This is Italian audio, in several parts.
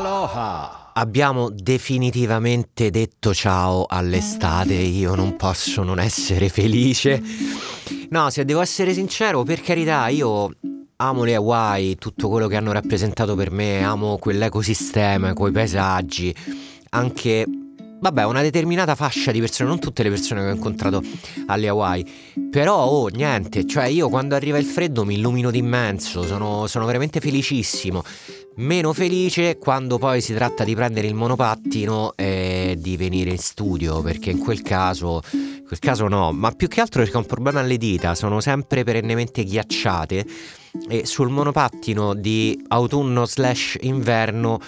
Aloha! Abbiamo definitivamente detto ciao all'estate, io non posso non essere felice. No, se devo essere sincero, per carità, io amo le Hawaii, tutto quello che hanno rappresentato per me, amo quell'ecosistema, quei paesaggi, anche vabbè, una determinata fascia di persone, non tutte le persone che ho incontrato alle Hawaii, però oh, niente, cioè io quando arriva il freddo mi illumino d'immenso, sono, sono veramente felicissimo. Meno felice quando poi si tratta di prendere il monopattino e di venire in studio, perché in quel caso, in quel caso no, ma più che altro perché ho un problema alle dita, sono sempre perennemente ghiacciate e sul monopattino di autunno slash inverno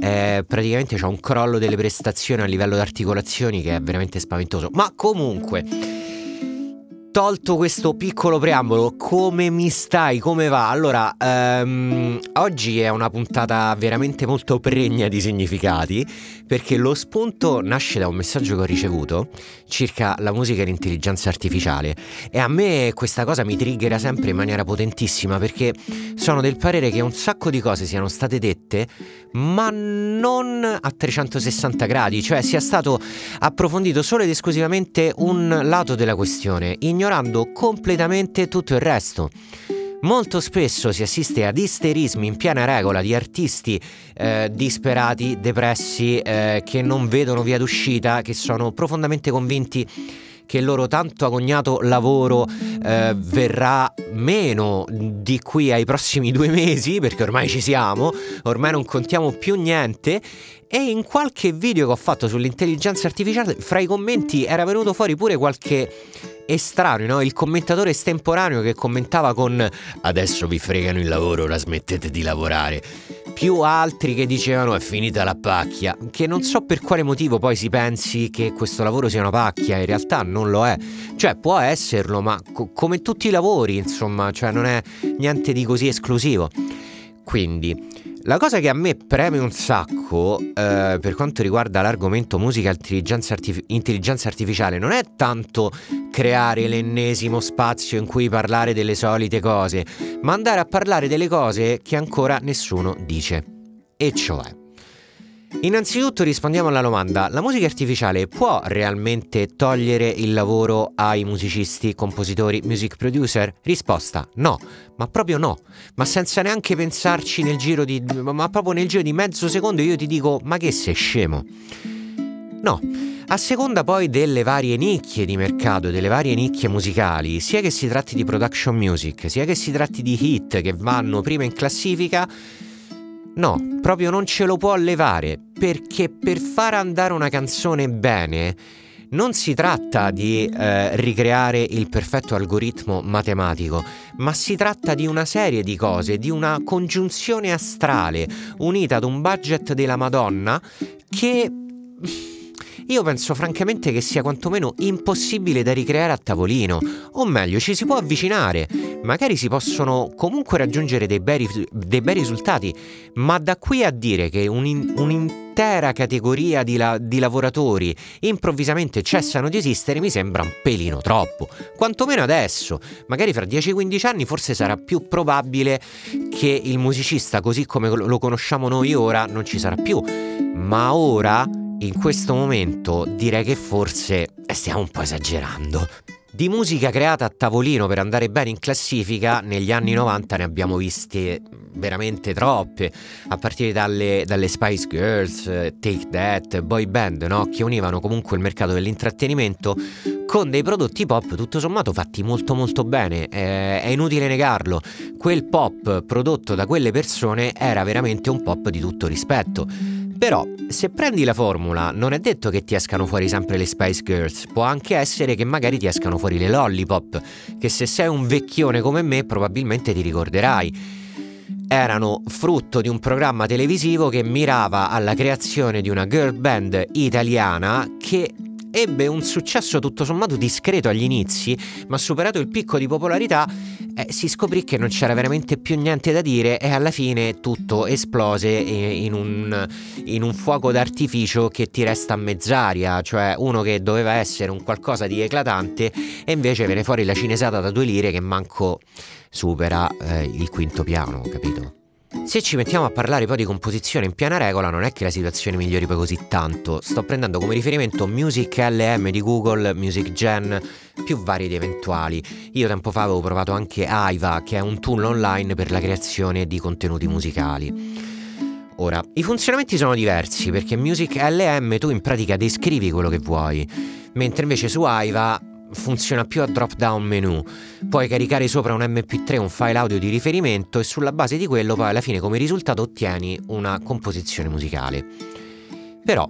eh, praticamente c'è un crollo delle prestazioni a livello di articolazioni che è veramente spaventoso. Ma comunque, tolto questo piccolo preambolo, come mi stai? Come va? Allora, um, oggi è una puntata veramente molto pregna di significati perché lo spunto nasce da un messaggio che ho ricevuto circa la musica e l'intelligenza artificiale e a me questa cosa mi triggera sempre in maniera potentissima perché sono del parere che un sacco di cose siano state dette ma non a 360 gradi, cioè sia stato approfondito solo ed esclusivamente un lato della questione, ignorando completamente tutto il resto. Molto spesso si assiste ad isterismi in piena regola di artisti eh, disperati, depressi, eh, che non vedono via d'uscita, che sono profondamente convinti che il loro tanto agognato lavoro eh, verrà meno di qui ai prossimi due mesi, perché ormai ci siamo, ormai non contiamo più niente. E in qualche video che ho fatto sull'intelligenza artificiale, fra i commenti era venuto fuori pure qualche estraneo, no? il commentatore estemporaneo che commentava con adesso vi fregano il lavoro, ora smettete di lavorare. Più altri che dicevano è finita la pacchia, che non so per quale motivo poi si pensi che questo lavoro sia una pacchia, in realtà non lo è. Cioè può esserlo, ma co- come tutti i lavori, insomma, cioè non è niente di così esclusivo. Quindi, la cosa che a me preme un sacco eh, per quanto riguarda l'argomento musica intelligenza, artif- intelligenza artificiale non è tanto creare l'ennesimo spazio in cui parlare delle solite cose, ma andare a parlare delle cose che ancora nessuno dice. E cioè, Innanzitutto rispondiamo alla domanda, la musica artificiale può realmente togliere il lavoro ai musicisti, compositori, music producer? Risposta no, ma proprio no, ma senza neanche pensarci nel giro di... ma proprio nel giro di mezzo secondo io ti dico ma che sei scemo? No, a seconda poi delle varie nicchie di mercato, delle varie nicchie musicali, sia che si tratti di production music, sia che si tratti di hit che vanno prima in classifica, No, proprio non ce lo può levare, perché per far andare una canzone bene non si tratta di eh, ricreare il perfetto algoritmo matematico, ma si tratta di una serie di cose, di una congiunzione astrale unita ad un budget della Madonna che io penso francamente che sia quantomeno impossibile da ricreare a tavolino, o meglio ci si può avvicinare, magari si possono comunque raggiungere dei bei, dei bei risultati, ma da qui a dire che un, un'intera categoria di, la, di lavoratori improvvisamente cessano di esistere mi sembra un pelino troppo, quantomeno adesso, magari fra 10-15 anni forse sarà più probabile che il musicista così come lo conosciamo noi ora non ci sarà più, ma ora in questo momento direi che forse stiamo un po' esagerando. Di musica creata a tavolino per andare bene in classifica, negli anni 90 ne abbiamo viste veramente troppe, a partire dalle, dalle Spice Girls, Take That, boy band, no? che univano comunque il mercato dell'intrattenimento con dei prodotti pop tutto sommato fatti molto molto bene, eh, è inutile negarlo, quel pop prodotto da quelle persone era veramente un pop di tutto rispetto. Però, se prendi la formula, non è detto che ti escano fuori sempre le Spice Girls, può anche essere che magari ti escano fuori le Lollipop, che se sei un vecchione come me probabilmente ti ricorderai. Erano frutto di un programma televisivo che mirava alla creazione di una girl band italiana che ebbe un successo tutto sommato discreto agli inizi, ma superato il picco di popolarità eh, si scoprì che non c'era veramente più niente da dire e alla fine tutto esplose in un, in un fuoco d'artificio che ti resta a mezz'aria, cioè uno che doveva essere un qualcosa di eclatante e invece viene fuori la cinesata da due lire che manco supera eh, il quinto piano, capito? Se ci mettiamo a parlare poi di composizione in piena regola, non è che la situazione migliori poi così tanto. Sto prendendo come riferimento Music LM di Google, Music Gen, più vari ed eventuali. Io tempo fa avevo provato anche Aiva, che è un tool online per la creazione di contenuti musicali. Ora, i funzionamenti sono diversi perché Music LM tu in pratica descrivi quello che vuoi, mentre invece su Aiva funziona più a drop down menu. Puoi caricare sopra un MP3 un file audio di riferimento e sulla base di quello poi alla fine come risultato ottieni una composizione musicale. Però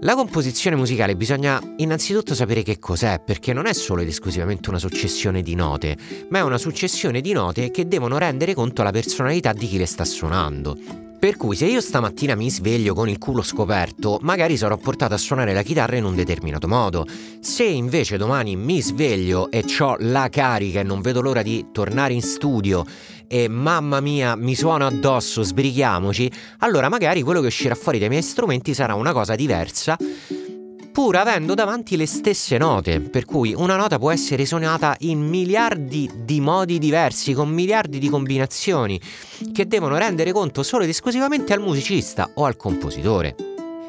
la composizione musicale bisogna innanzitutto sapere che cos'è, perché non è solo ed esclusivamente una successione di note, ma è una successione di note che devono rendere conto alla personalità di chi le sta suonando. Per cui se io stamattina mi sveglio con il culo scoperto, magari sarò portato a suonare la chitarra in un determinato modo. Se invece domani mi sveglio e ho la carica e non vedo l'ora di tornare in studio e mamma mia mi suono addosso, sbrichiamoci, allora magari quello che uscirà fuori dai miei strumenti sarà una cosa diversa pur avendo davanti le stesse note, per cui una nota può essere suonata in miliardi di modi diversi, con miliardi di combinazioni, che devono rendere conto solo ed esclusivamente al musicista o al compositore.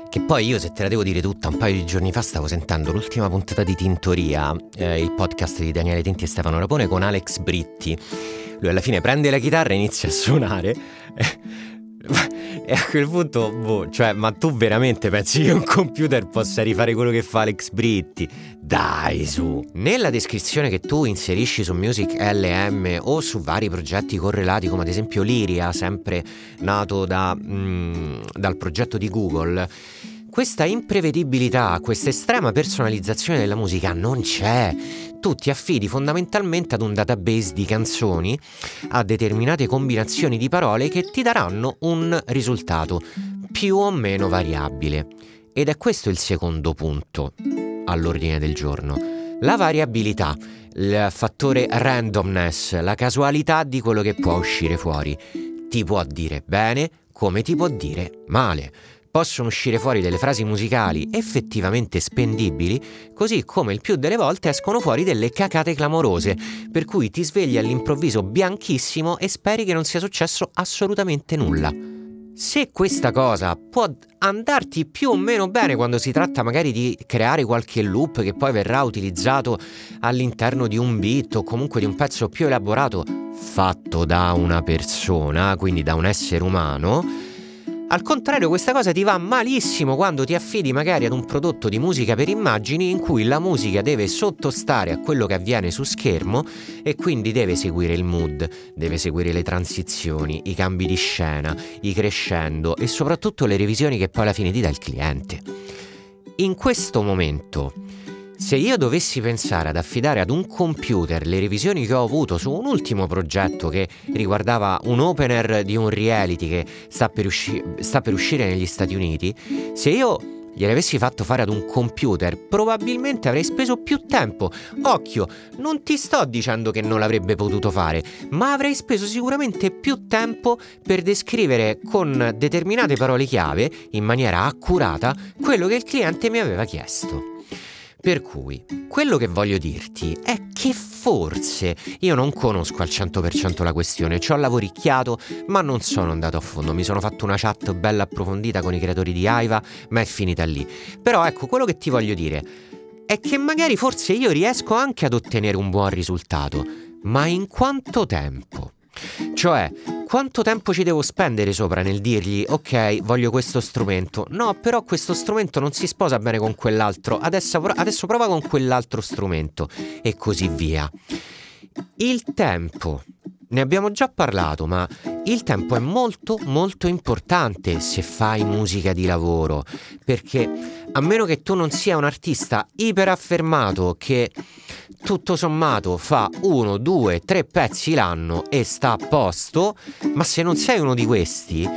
Che poi io, se te la devo dire tutta, un paio di giorni fa stavo sentendo l'ultima puntata di Tintoria, eh, il podcast di Daniele Tinti e Stefano Rapone con Alex Britti. Lui alla fine prende la chitarra e inizia a suonare. E a quel punto, boh, cioè, ma tu veramente pensi che un computer possa rifare quello che fa Alex Britti? Dai, su! Nella descrizione che tu inserisci su Music LM o su vari progetti correlati, come ad esempio Liria, sempre nato da, mm, dal progetto di Google, questa imprevedibilità, questa estrema personalizzazione della musica non c'è. Tu ti affidi fondamentalmente ad un database di canzoni, a determinate combinazioni di parole che ti daranno un risultato più o meno variabile. Ed è questo il secondo punto all'ordine del giorno. La variabilità, il fattore randomness, la casualità di quello che può uscire fuori. Ti può dire bene come ti può dire male possono uscire fuori delle frasi musicali effettivamente spendibili, così come il più delle volte escono fuori delle cacate clamorose, per cui ti svegli all'improvviso bianchissimo e speri che non sia successo assolutamente nulla. Se questa cosa può andarti più o meno bene quando si tratta magari di creare qualche loop che poi verrà utilizzato all'interno di un beat o comunque di un pezzo più elaborato fatto da una persona, quindi da un essere umano, al contrario, questa cosa ti va malissimo quando ti affidi magari ad un prodotto di musica per immagini in cui la musica deve sottostare a quello che avviene su schermo e quindi deve seguire il mood, deve seguire le transizioni, i cambi di scena, i crescendo e soprattutto le revisioni che poi alla fine ti dà il cliente. In questo momento se io dovessi pensare ad affidare ad un computer le revisioni che ho avuto su un ultimo progetto che riguardava un opener di un reality che sta per, usci- sta per uscire negli Stati Uniti, se io gliele avessi fatto fare ad un computer, probabilmente avrei speso più tempo. Occhio, non ti sto dicendo che non l'avrebbe potuto fare, ma avrei speso sicuramente più tempo per descrivere con determinate parole chiave, in maniera accurata, quello che il cliente mi aveva chiesto. Per cui, quello che voglio dirti è che forse io non conosco al 100% la questione, ci ho lavoricchiato, ma non sono andato a fondo. Mi sono fatto una chat bella approfondita con i creatori di Aiva, ma è finita lì. Però ecco, quello che ti voglio dire è che magari forse io riesco anche ad ottenere un buon risultato, ma in quanto tempo? Cioè, quanto tempo ci devo spendere sopra nel dirgli ok, voglio questo strumento? No, però questo strumento non si sposa bene con quell'altro, adesso, adesso prova con quell'altro strumento e così via. Il tempo. Ne abbiamo già parlato, ma il tempo è molto molto importante se fai musica di lavoro, perché a meno che tu non sia un artista iperaffermato che tutto sommato fa uno, due, tre pezzi l'anno e sta a posto, ma se non sei uno di questi,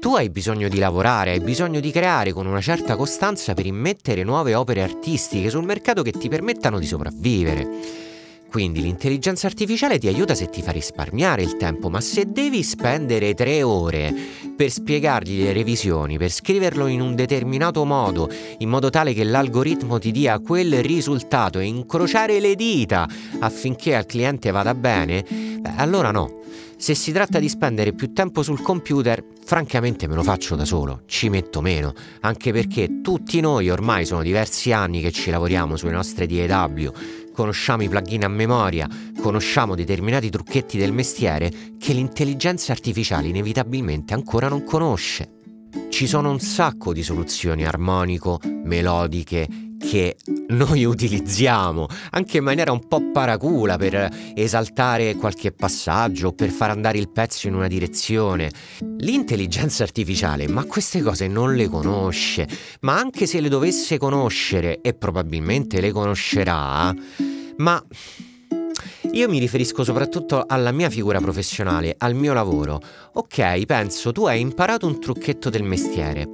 tu hai bisogno di lavorare, hai bisogno di creare con una certa costanza per immettere nuove opere artistiche sul mercato che ti permettano di sopravvivere. Quindi l'intelligenza artificiale ti aiuta se ti fa risparmiare il tempo, ma se devi spendere tre ore per spiegargli le revisioni, per scriverlo in un determinato modo, in modo tale che l'algoritmo ti dia quel risultato e incrociare le dita affinché al cliente vada bene, beh, allora no. Se si tratta di spendere più tempo sul computer, francamente me lo faccio da solo, ci metto meno, anche perché tutti noi ormai sono diversi anni che ci lavoriamo sulle nostre DAW, conosciamo i plugin a memoria, conosciamo determinati trucchetti del mestiere che l'intelligenza artificiale inevitabilmente ancora non conosce. Ci sono un sacco di soluzioni armonico, melodiche, che noi utilizziamo anche in maniera un po' paracula per esaltare qualche passaggio o per far andare il pezzo in una direzione. L'intelligenza artificiale, ma queste cose non le conosce, ma anche se le dovesse conoscere, e probabilmente le conoscerà, ma io mi riferisco soprattutto alla mia figura professionale, al mio lavoro. Ok, penso tu hai imparato un trucchetto del mestiere,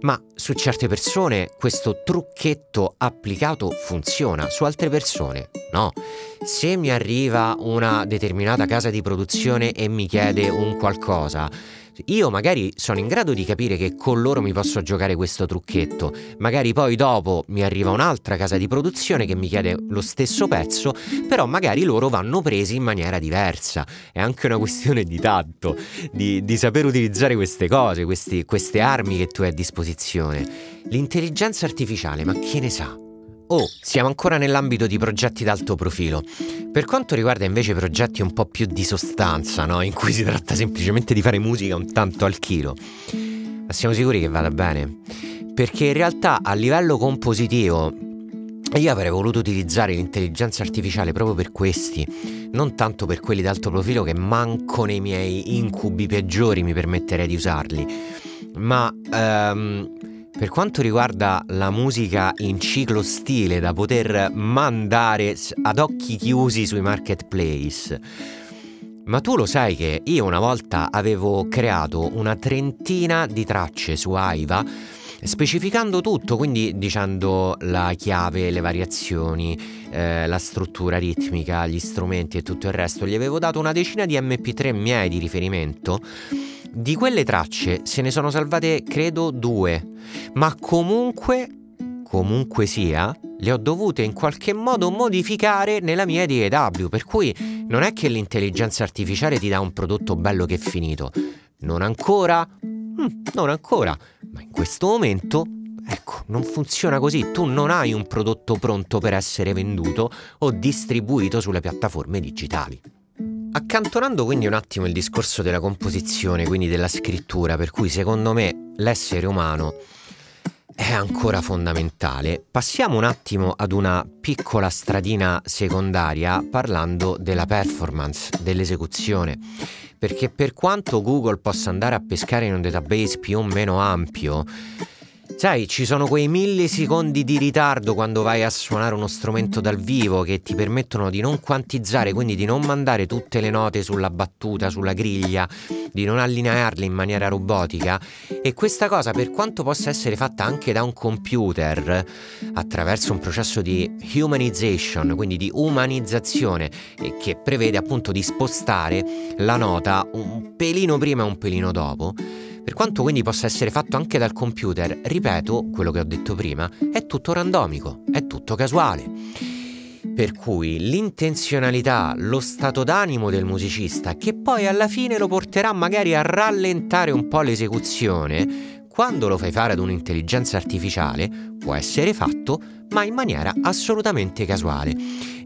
ma su certe persone questo trucchetto applicato funziona, su altre persone no. Se mi arriva una determinata casa di produzione e mi chiede un qualcosa, io magari sono in grado di capire che con loro mi posso giocare questo trucchetto, magari poi dopo mi arriva un'altra casa di produzione che mi chiede lo stesso pezzo, però magari loro vanno presi in maniera diversa. È anche una questione di tatto, di, di saper utilizzare queste cose, questi, queste armi che tu hai a disposizione. L'intelligenza artificiale, ma chi ne sa? Oh, siamo ancora nell'ambito di progetti d'alto profilo. Per quanto riguarda invece progetti un po' più di sostanza, no? in cui si tratta semplicemente di fare musica un tanto al chilo, ma siamo sicuri che vada bene? Perché in realtà a livello compositivo io avrei voluto utilizzare l'intelligenza artificiale proprio per questi, non tanto per quelli d'alto profilo che manco nei miei incubi peggiori mi permetterei di usarli, ma... Um, per quanto riguarda la musica in ciclo stile da poter mandare ad occhi chiusi sui marketplace, ma tu lo sai che io una volta avevo creato una trentina di tracce su Aiva specificando tutto, quindi dicendo la chiave, le variazioni, eh, la struttura ritmica, gli strumenti e tutto il resto. Gli avevo dato una decina di MP3 miei di riferimento di quelle tracce se ne sono salvate credo due, ma comunque, comunque sia, le ho dovute in qualche modo modificare nella mia DAW, per cui non è che l'intelligenza artificiale ti dà un prodotto bello che è finito. Non ancora? Mm, non ancora, ma in questo momento Ecco, non funziona così, tu non hai un prodotto pronto per essere venduto o distribuito sulle piattaforme digitali. Accantonando quindi un attimo il discorso della composizione, quindi della scrittura, per cui secondo me l'essere umano è ancora fondamentale, passiamo un attimo ad una piccola stradina secondaria parlando della performance, dell'esecuzione, perché per quanto Google possa andare a pescare in un database più o meno ampio, Sai, ci sono quei millisecondi di ritardo quando vai a suonare uno strumento dal vivo che ti permettono di non quantizzare, quindi di non mandare tutte le note sulla battuta, sulla griglia, di non allinearle in maniera robotica. E questa cosa, per quanto possa essere fatta anche da un computer, attraverso un processo di humanization, quindi di umanizzazione, che prevede appunto di spostare la nota un pelino prima e un pelino dopo, per quanto quindi possa essere fatto anche dal computer, ripeto quello che ho detto prima, è tutto randomico, è tutto casuale. Per cui l'intenzionalità, lo stato d'animo del musicista, che poi alla fine lo porterà magari a rallentare un po' l'esecuzione, quando lo fai fare ad un'intelligenza artificiale, può essere fatto, ma in maniera assolutamente casuale.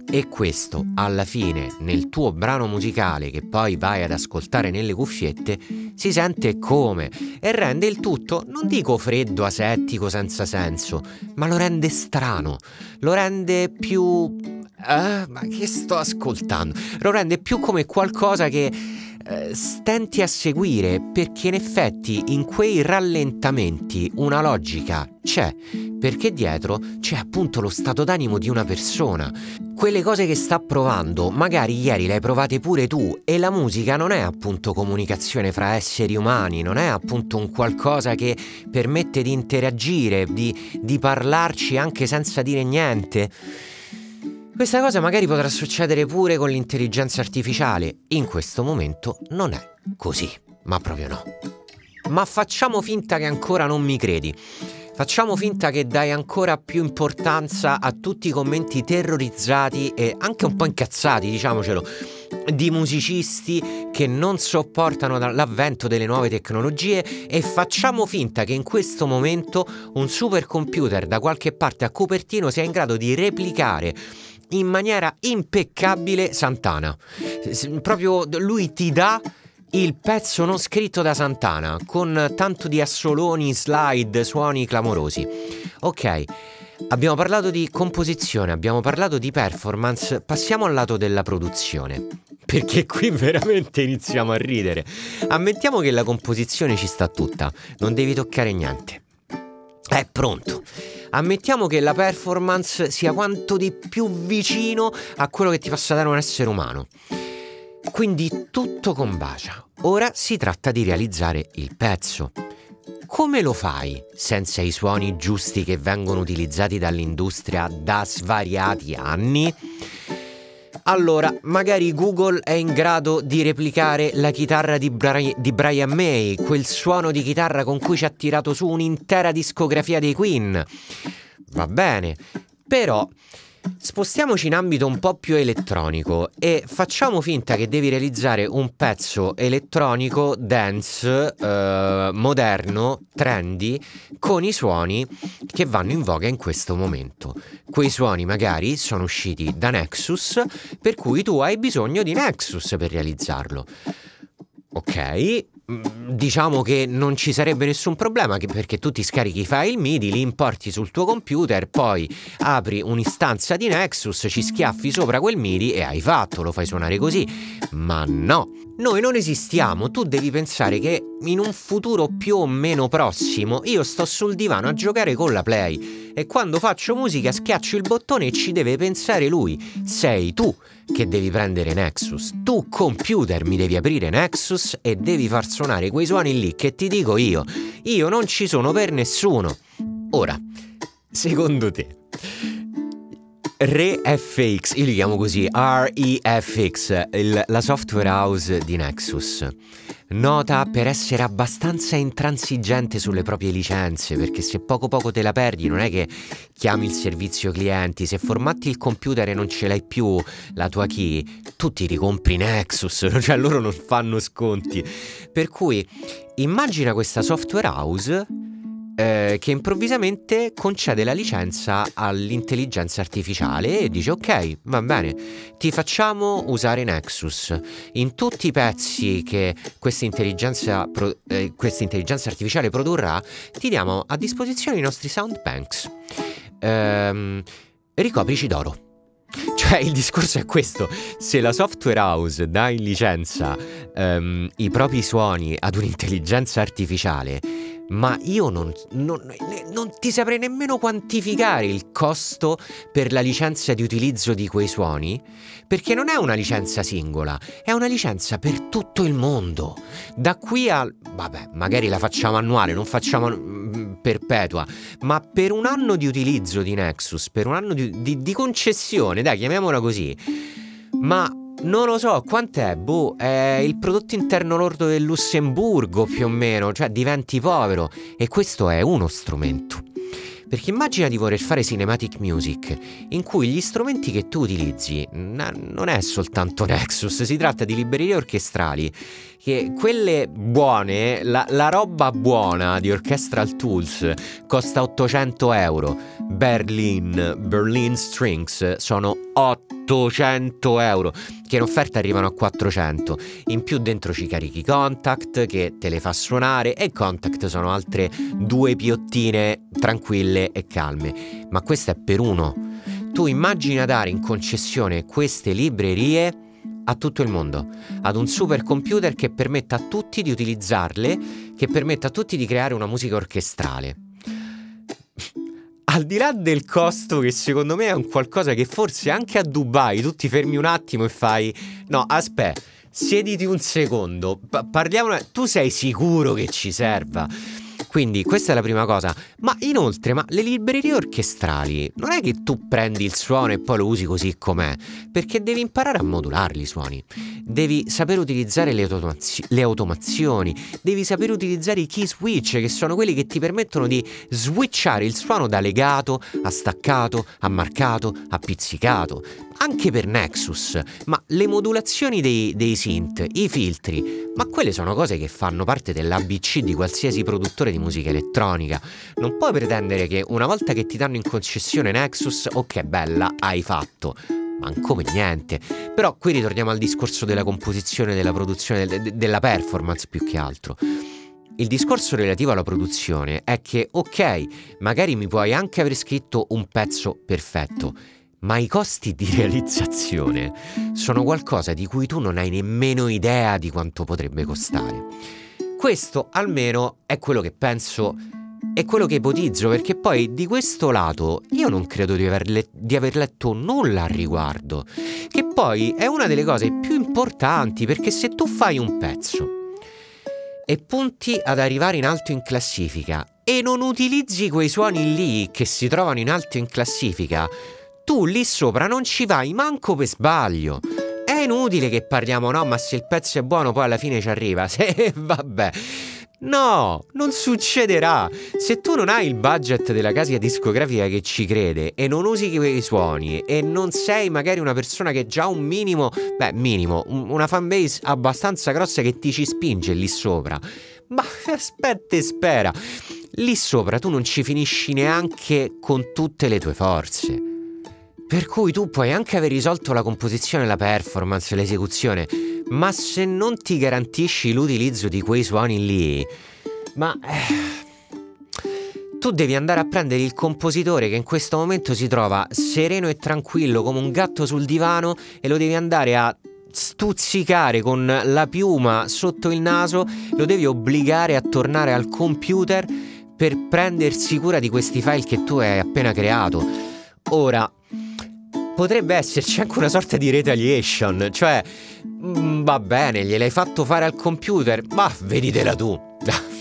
E questo, alla fine, nel tuo brano musicale che poi vai ad ascoltare nelle cuffiette, si sente come e rende il tutto, non dico freddo, asettico, senza senso, ma lo rende strano, lo rende più... Eh, ma che sto ascoltando? Lo rende più come qualcosa che eh, stenti a seguire perché in effetti in quei rallentamenti una logica c'è, perché dietro c'è appunto lo stato d'animo di una persona. Quelle cose che sta provando, magari ieri le hai provate pure tu e la musica non è appunto comunicazione fra esseri umani, non è appunto un qualcosa che permette di interagire, di, di parlarci anche senza dire niente. Questa cosa magari potrà succedere pure con l'intelligenza artificiale. In questo momento non è così, ma proprio no. Ma facciamo finta che ancora non mi credi. Facciamo finta che dai ancora più importanza a tutti i commenti terrorizzati e anche un po' incazzati, diciamocelo, di musicisti che non sopportano l'avvento delle nuove tecnologie e facciamo finta che in questo momento un supercomputer da qualche parte a Cupertino sia in grado di replicare in maniera impeccabile Santana. Proprio lui ti dà il pezzo non scritto da Santana, con tanto di assoloni, slide, suoni clamorosi. Ok, abbiamo parlato di composizione, abbiamo parlato di performance, passiamo al lato della produzione. Perché qui veramente iniziamo a ridere. Ammettiamo che la composizione ci sta tutta, non devi toccare niente. È pronto. Ammettiamo che la performance sia quanto di più vicino a quello che ti possa dare un essere umano. Quindi tutto combacia. Ora si tratta di realizzare il pezzo. Come lo fai senza i suoni giusti che vengono utilizzati dall'industria da svariati anni? Allora, magari Google è in grado di replicare la chitarra di, Bri- di, Brian May, quel suono di chitarra con cui ci ha tirato su un'intera discografia dei Queen. Va bene, però Spostiamoci in ambito un po' più elettronico e facciamo finta che devi realizzare un pezzo elettronico dance eh, moderno, trendy, con i suoni che vanno in voga in questo momento. Quei suoni magari sono usciti da Nexus, per cui tu hai bisogno di Nexus per realizzarlo. Ok, diciamo che non ci sarebbe nessun problema perché tu ti scarichi i file MIDI, li importi sul tuo computer, poi apri un'istanza di Nexus, ci schiaffi sopra quel MIDI e hai fatto, lo fai suonare così. Ma no, noi non esistiamo, tu devi pensare che in un futuro più o meno prossimo io sto sul divano a giocare con la Play e quando faccio musica schiaccio il bottone e ci deve pensare lui. Sei tu che devi prendere Nexus. Tu computer mi devi aprire Nexus e devi far suonare quei suoni lì che ti dico io. Io non ci sono per nessuno. Ora, secondo te ReFX, io li chiamo così, REFX, il, la software house di Nexus, nota per essere abbastanza intransigente sulle proprie licenze, perché se poco poco te la perdi non è che chiami il servizio clienti, se formatti il computer e non ce l'hai più la tua key, tu ti ricompri Nexus, cioè loro non fanno sconti. Per cui immagina questa software house eh, che improvvisamente concede la licenza all'intelligenza artificiale e dice ok, va bene, ti facciamo usare Nexus. In tutti i pezzi che questa intelligenza, pro, eh, questa intelligenza artificiale produrrà, ti diamo a disposizione i nostri sound banks. Ehm, ricoprici d'oro. Cioè il discorso è questo, se la software house dà in licenza um, i propri suoni ad un'intelligenza artificiale, ma io non, non, non, ti saprei nemmeno quantificare il costo per la licenza di utilizzo di quei suoni, perché non è una licenza singola, è una licenza per tutto il mondo. Da qui a... vabbè, magari la facciamo annuale, non facciamo mm, perpetua, ma per un anno di utilizzo di Nexus, per un anno di, di, di concessione, dai, chiamiamola così, ma non lo so, quant'è? Boh, è il prodotto interno lordo del Lussemburgo più o meno, cioè diventi povero. E questo è uno strumento. Perché immagina di voler fare cinematic music, in cui gli strumenti che tu utilizzi non è soltanto Nexus, si tratta di librerie orchestrali, che quelle buone, la, la roba buona di Orchestral Tools costa 800 euro, Berlin, Berlin Strings sono 800 euro, che in offerta arrivano a 400. In più dentro ci carichi Contact che te le fa suonare e Contact sono altre due piottine tranquille e calme. Ma questo è per uno. Tu immagina dare in concessione queste librerie a tutto il mondo, ad un supercomputer che permetta a tutti di utilizzarle, che permetta a tutti di creare una musica orchestrale al di là del costo, che secondo me è un qualcosa che forse anche a Dubai tu ti fermi un attimo e fai: No, aspetta, siediti un secondo, parliamo. Tu sei sicuro che ci serva? Quindi questa è la prima cosa. Ma inoltre, ma le librerie orchestrali non è che tu prendi il suono e poi lo usi così com'è, perché devi imparare a modularli i suoni. Devi saper utilizzare le, automazio- le automazioni, devi saper utilizzare i key switch, che sono quelli che ti permettono di switchare il suono da legato a staccato, a marcato, a pizzicato. Anche per Nexus, ma le modulazioni dei, dei synth, i filtri, ma quelle sono cose che fanno parte dell'ABC di qualsiasi produttore di musica elettronica. Non puoi pretendere che una volta che ti danno in concessione Nexus, ok bella, hai fatto manco per niente. Però qui ritorniamo al discorso della composizione, della produzione, de- della performance più che altro. Il discorso relativo alla produzione è che, ok, magari mi puoi anche aver scritto un pezzo perfetto, ma i costi di realizzazione sono qualcosa di cui tu non hai nemmeno idea di quanto potrebbe costare. Questo almeno è quello che penso e quello che ipotizzo, perché poi di questo lato io non credo di aver, le- di aver letto nulla al riguardo, che poi è una delle cose più importanti, perché se tu fai un pezzo e punti ad arrivare in alto in classifica e non utilizzi quei suoni lì che si trovano in alto in classifica, tu lì sopra non ci vai manco per sbaglio. È inutile che parliamo, no, ma se il pezzo è buono poi alla fine ci arriva. Se vabbè. No, non succederà. Se tu non hai il budget della casa discografica che ci crede e non usi quei suoni e non sei magari una persona che già un minimo, beh, minimo, una fanbase abbastanza grossa che ti ci spinge lì sopra. Ma aspetta e spera. Lì sopra tu non ci finisci neanche con tutte le tue forze. Per cui tu puoi anche aver risolto la composizione, la performance, l'esecuzione, ma se non ti garantisci l'utilizzo di quei suoni lì, ma... Eh, tu devi andare a prendere il compositore che in questo momento si trova sereno e tranquillo come un gatto sul divano e lo devi andare a stuzzicare con la piuma sotto il naso, lo devi obbligare a tornare al computer per prendersi cura di questi file che tu hai appena creato. Ora, potrebbe esserci anche una sorta di retaliation, cioè mm, va bene, gliel'hai fatto fare al computer, ma veditela tu.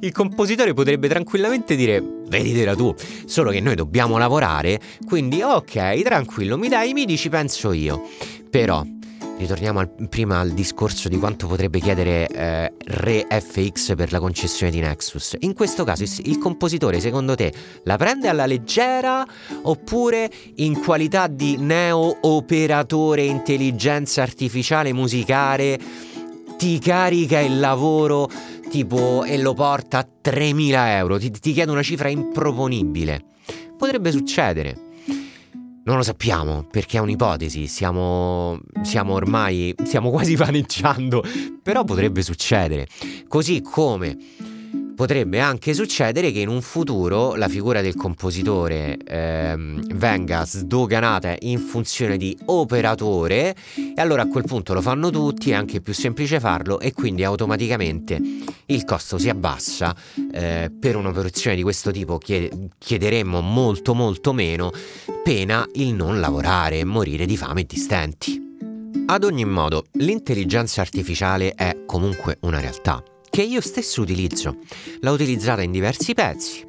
Il compositore potrebbe tranquillamente dire veditela tu, solo che noi dobbiamo lavorare, quindi ok, tranquillo, mi dai, mi dici penso io. Però Ritorniamo al, prima al discorso di quanto potrebbe chiedere eh, Re FX per la concessione di Nexus. In questo caso il, compositore secondo te la prende alla leggera oppure in qualità di neo operatore intelligenza artificiale musicale ti carica il lavoro tipo e lo porta a 3.000 euro, ti, ti chiede una cifra improponibile. Potrebbe succedere. Non lo sappiamo perché è un'ipotesi, siamo, siamo ormai, stiamo quasi vaneggiando, però potrebbe succedere. Così come potrebbe anche succedere che in un futuro la figura del compositore ehm, venga sdoganata in funzione di operatore e allora a quel punto lo fanno tutti, è anche più semplice farlo e quindi automaticamente il costo si abbassa. Eh, per un'operazione di questo tipo chiederemmo molto molto meno, pena il non lavorare e morire di fame e di stenti. Ad ogni modo, l'intelligenza artificiale è comunque una realtà che io stesso utilizzo. L'ho utilizzata in diversi pezzi,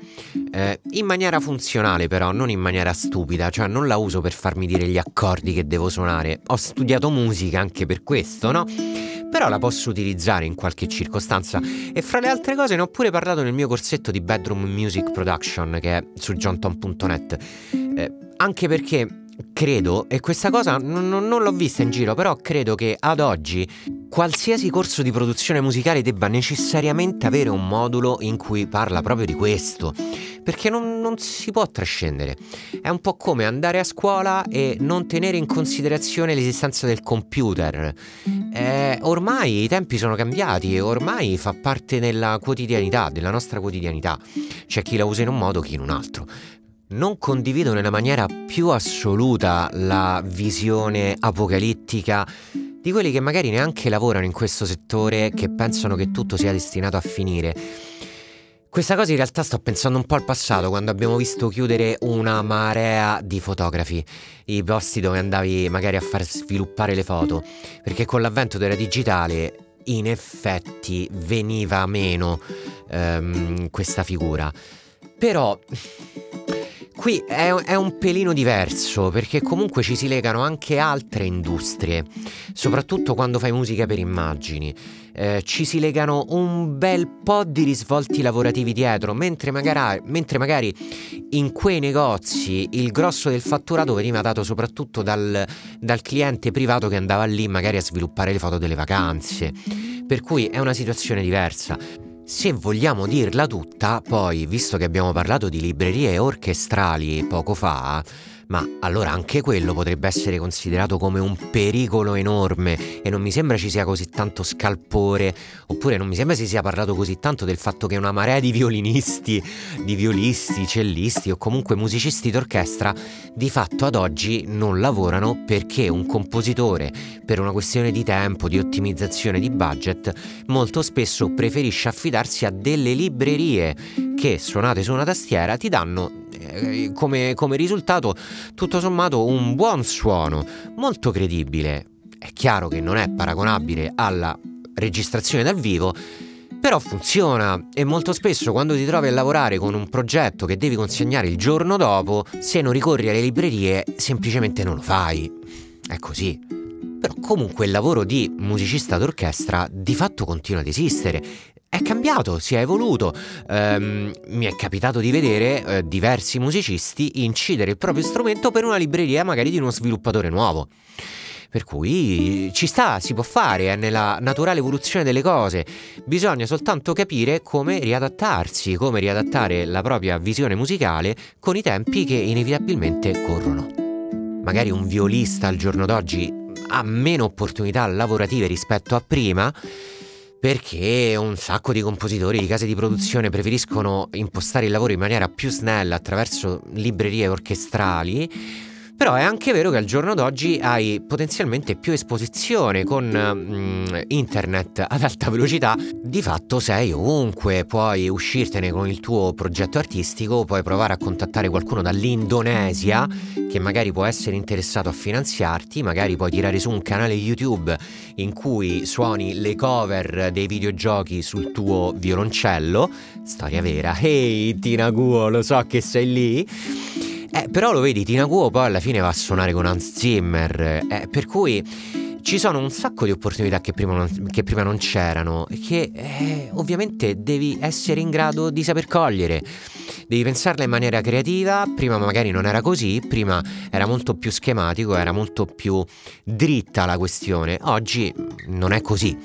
eh, in maniera funzionale però, non in maniera stupida, cioè non la uso per farmi dire gli accordi che devo suonare. Ho studiato musica anche per questo, no? Però la posso utilizzare in qualche circostanza e fra le altre cose ne ho pure parlato nel mio corsetto di Bedroom Music Production che è su johnton.net. Eh, anche perché credo, e questa cosa non, non, l'ho vista in giro, però credo che ad oggi qualsiasi corso di produzione musicale debba necessariamente avere un modulo in cui parla proprio di questo, perché non, non si può trascendere. È un po' come andare a scuola e non tenere in considerazione l'esistenza del computer. Eh, ormai i tempi sono cambiati e ormai fa parte della quotidianità, della nostra quotidianità. C'è chi la usa in un modo, chi in un altro non condivido nella maniera più assoluta la visione apocalittica di quelli che magari neanche lavorano in questo settore, che pensano che tutto sia destinato a finire. Questa cosa in realtà sto pensando un po' al passato, quando abbiamo visto chiudere una marea di fotografi, i posti dove andavi magari a far sviluppare le foto, perché con l'avvento della digitale in effetti veniva meno um, questa figura. Però Qui è, è, un pelino diverso perché comunque ci si legano anche altre industrie, soprattutto quando fai musica per immagini. Eh, ci si legano un bel po' di risvolti lavorativi dietro, mentre magari, mentre magari in quei negozi il grosso del fatturato veniva dato soprattutto dal, dal cliente privato che andava lì magari a sviluppare le foto delle vacanze. Per cui è una situazione diversa. Se vogliamo dirla tutta, poi, visto che abbiamo parlato di librerie orchestrali poco fa, ma allora anche quello potrebbe essere considerato come un pericolo enorme e non mi sembra ci sia così tanto scalpore, oppure non mi sembra si sia parlato così tanto del fatto che una marea di violinisti, di violisti, cellisti o comunque musicisti d'orchestra di fatto ad oggi non lavorano perché un compositore, per una questione di tempo, di ottimizzazione di budget, molto spesso preferisce affidarsi a delle librerie che suonate su una tastiera ti danno eh, come, come risultato tutto sommato un buon suono, molto credibile. È chiaro che non è paragonabile alla registrazione dal vivo, però funziona e molto spesso quando ti trovi a lavorare con un progetto che devi consegnare il giorno dopo, se non ricorri alle librerie semplicemente non lo fai. È così. Però comunque il lavoro di musicista d'orchestra di fatto continua ad esistere è cambiato, si è evoluto. Um, mi è capitato di vedere uh, diversi musicisti incidere il proprio strumento per una libreria magari di uno sviluppatore nuovo. Per cui ci sta, si può fare, è nella naturale evoluzione delle cose. Bisogna soltanto capire come riadattarsi, come riadattare la propria visione musicale con i tempi che inevitabilmente corrono. Magari un violista al giorno d'oggi ha meno opportunità lavorative rispetto a prima perché un sacco di compositori di case di produzione preferiscono impostare il lavoro in maniera più snella attraverso librerie orchestrali però è anche vero che al giorno d'oggi hai potenzialmente più esposizione con mm, internet ad alta velocità. Di fatto sei ovunque, puoi uscirtene con il tuo progetto artistico, puoi provare a contattare qualcuno dall'Indonesia che magari può essere interessato a finanziarti, magari puoi tirare su un canale YouTube in cui suoni le cover dei videogiochi sul tuo violoncello. Storia vera. Ehi, hey, Tina Guo, lo so che sei lì. Eh, però lo vedi, Tina Guo poi alla fine va a suonare con Hans Zimmer, eh, per cui ci sono un sacco di opportunità che prima non, che prima non c'erano che eh, ovviamente devi essere in grado di saper cogliere. Devi pensarla in maniera creativa, prima magari non era così, prima era molto più schematico, era molto più dritta la questione, oggi non è così.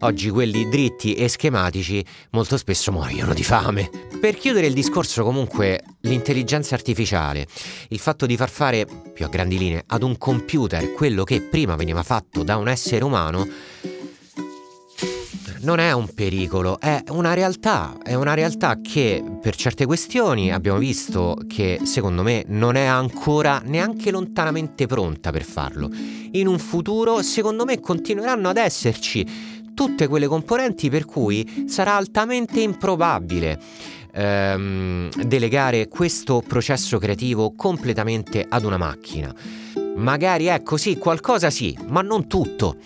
Oggi quelli dritti e schematici molto spesso muoiono di fame. Per chiudere il discorso comunque, l'intelligenza artificiale, il fatto di far fare, più a grandi linee, ad un computer quello che prima veniva fatto da un essere umano, non è un pericolo, è una realtà, è una realtà che per certe questioni abbiamo visto che secondo me non è ancora neanche lontanamente pronta per farlo. In un futuro secondo me continueranno ad esserci tutte quelle componenti per cui sarà altamente improbabile ehm, delegare questo processo creativo completamente ad una macchina. Magari ecco sì, qualcosa sì, ma non tutto.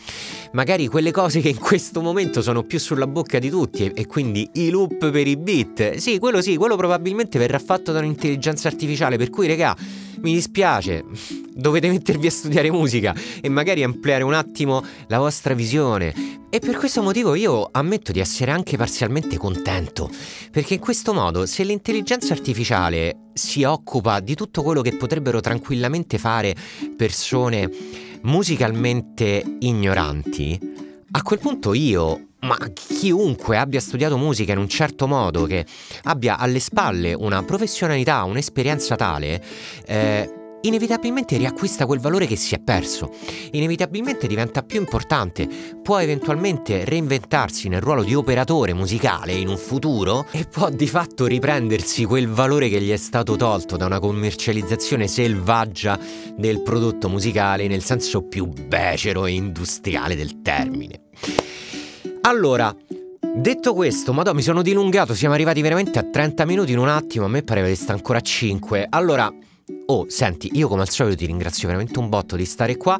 Magari quelle cose che in questo momento sono più sulla bocca di tutti e, e quindi i loop per i beat. Sì, quello sì, quello probabilmente verrà fatto da un'intelligenza artificiale, per cui regà, mi dispiace, dovete mettervi a studiare musica e magari ampliare un attimo la vostra visione. E per questo motivo io ammetto di essere anche parzialmente contento, perché in questo modo se l'intelligenza artificiale si occupa di tutto quello che potrebbero tranquillamente fare persone musicalmente ignoranti, a quel punto io ma chiunque abbia studiato musica in un certo modo, che abbia alle spalle una professionalità, un'esperienza tale, eh, inevitabilmente riacquista quel valore che si è perso, inevitabilmente diventa più importante, può eventualmente reinventarsi nel ruolo di operatore musicale in un futuro? E può di fatto riprendersi quel valore che gli è stato tolto da una commercializzazione selvaggia del prodotto musicale nel senso più becero e industriale del termine. Allora, detto questo, madò, mi sono dilungato, siamo arrivati veramente a 30 minuti in un attimo, a me pareva di stare ancora a 5. Allora, Oh, senti, io come al solito ti ringrazio veramente un botto di stare qua.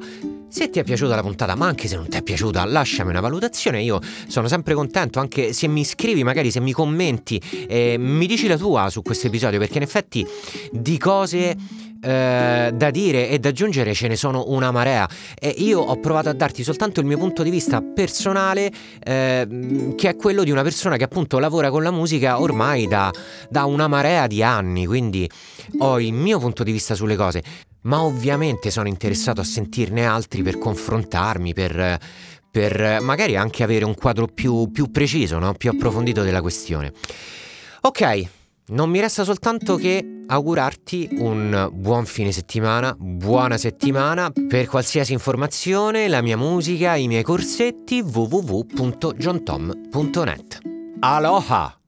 Se ti è piaciuta la puntata, ma anche se non ti è piaciuta, lasciami una valutazione. Io sono sempre contento, anche se mi scrivi, magari se mi commenti, eh, mi dici la tua su questo episodio, perché in effetti di cose eh, da dire e da aggiungere ce ne sono una marea e io ho provato a darti soltanto il mio punto di vista personale eh, che è quello di una persona che appunto lavora con la musica ormai da, da una marea di anni quindi ho il mio punto di vista sulle cose ma ovviamente sono interessato a sentirne altri per confrontarmi per per magari anche avere un quadro più, più preciso, no? più approfondito della questione. Ok, non mi resta soltanto che augurarti un buon fine settimana, buona settimana. Per qualsiasi informazione, la mia musica, i miei corsetti www.johntom.net. Aloha!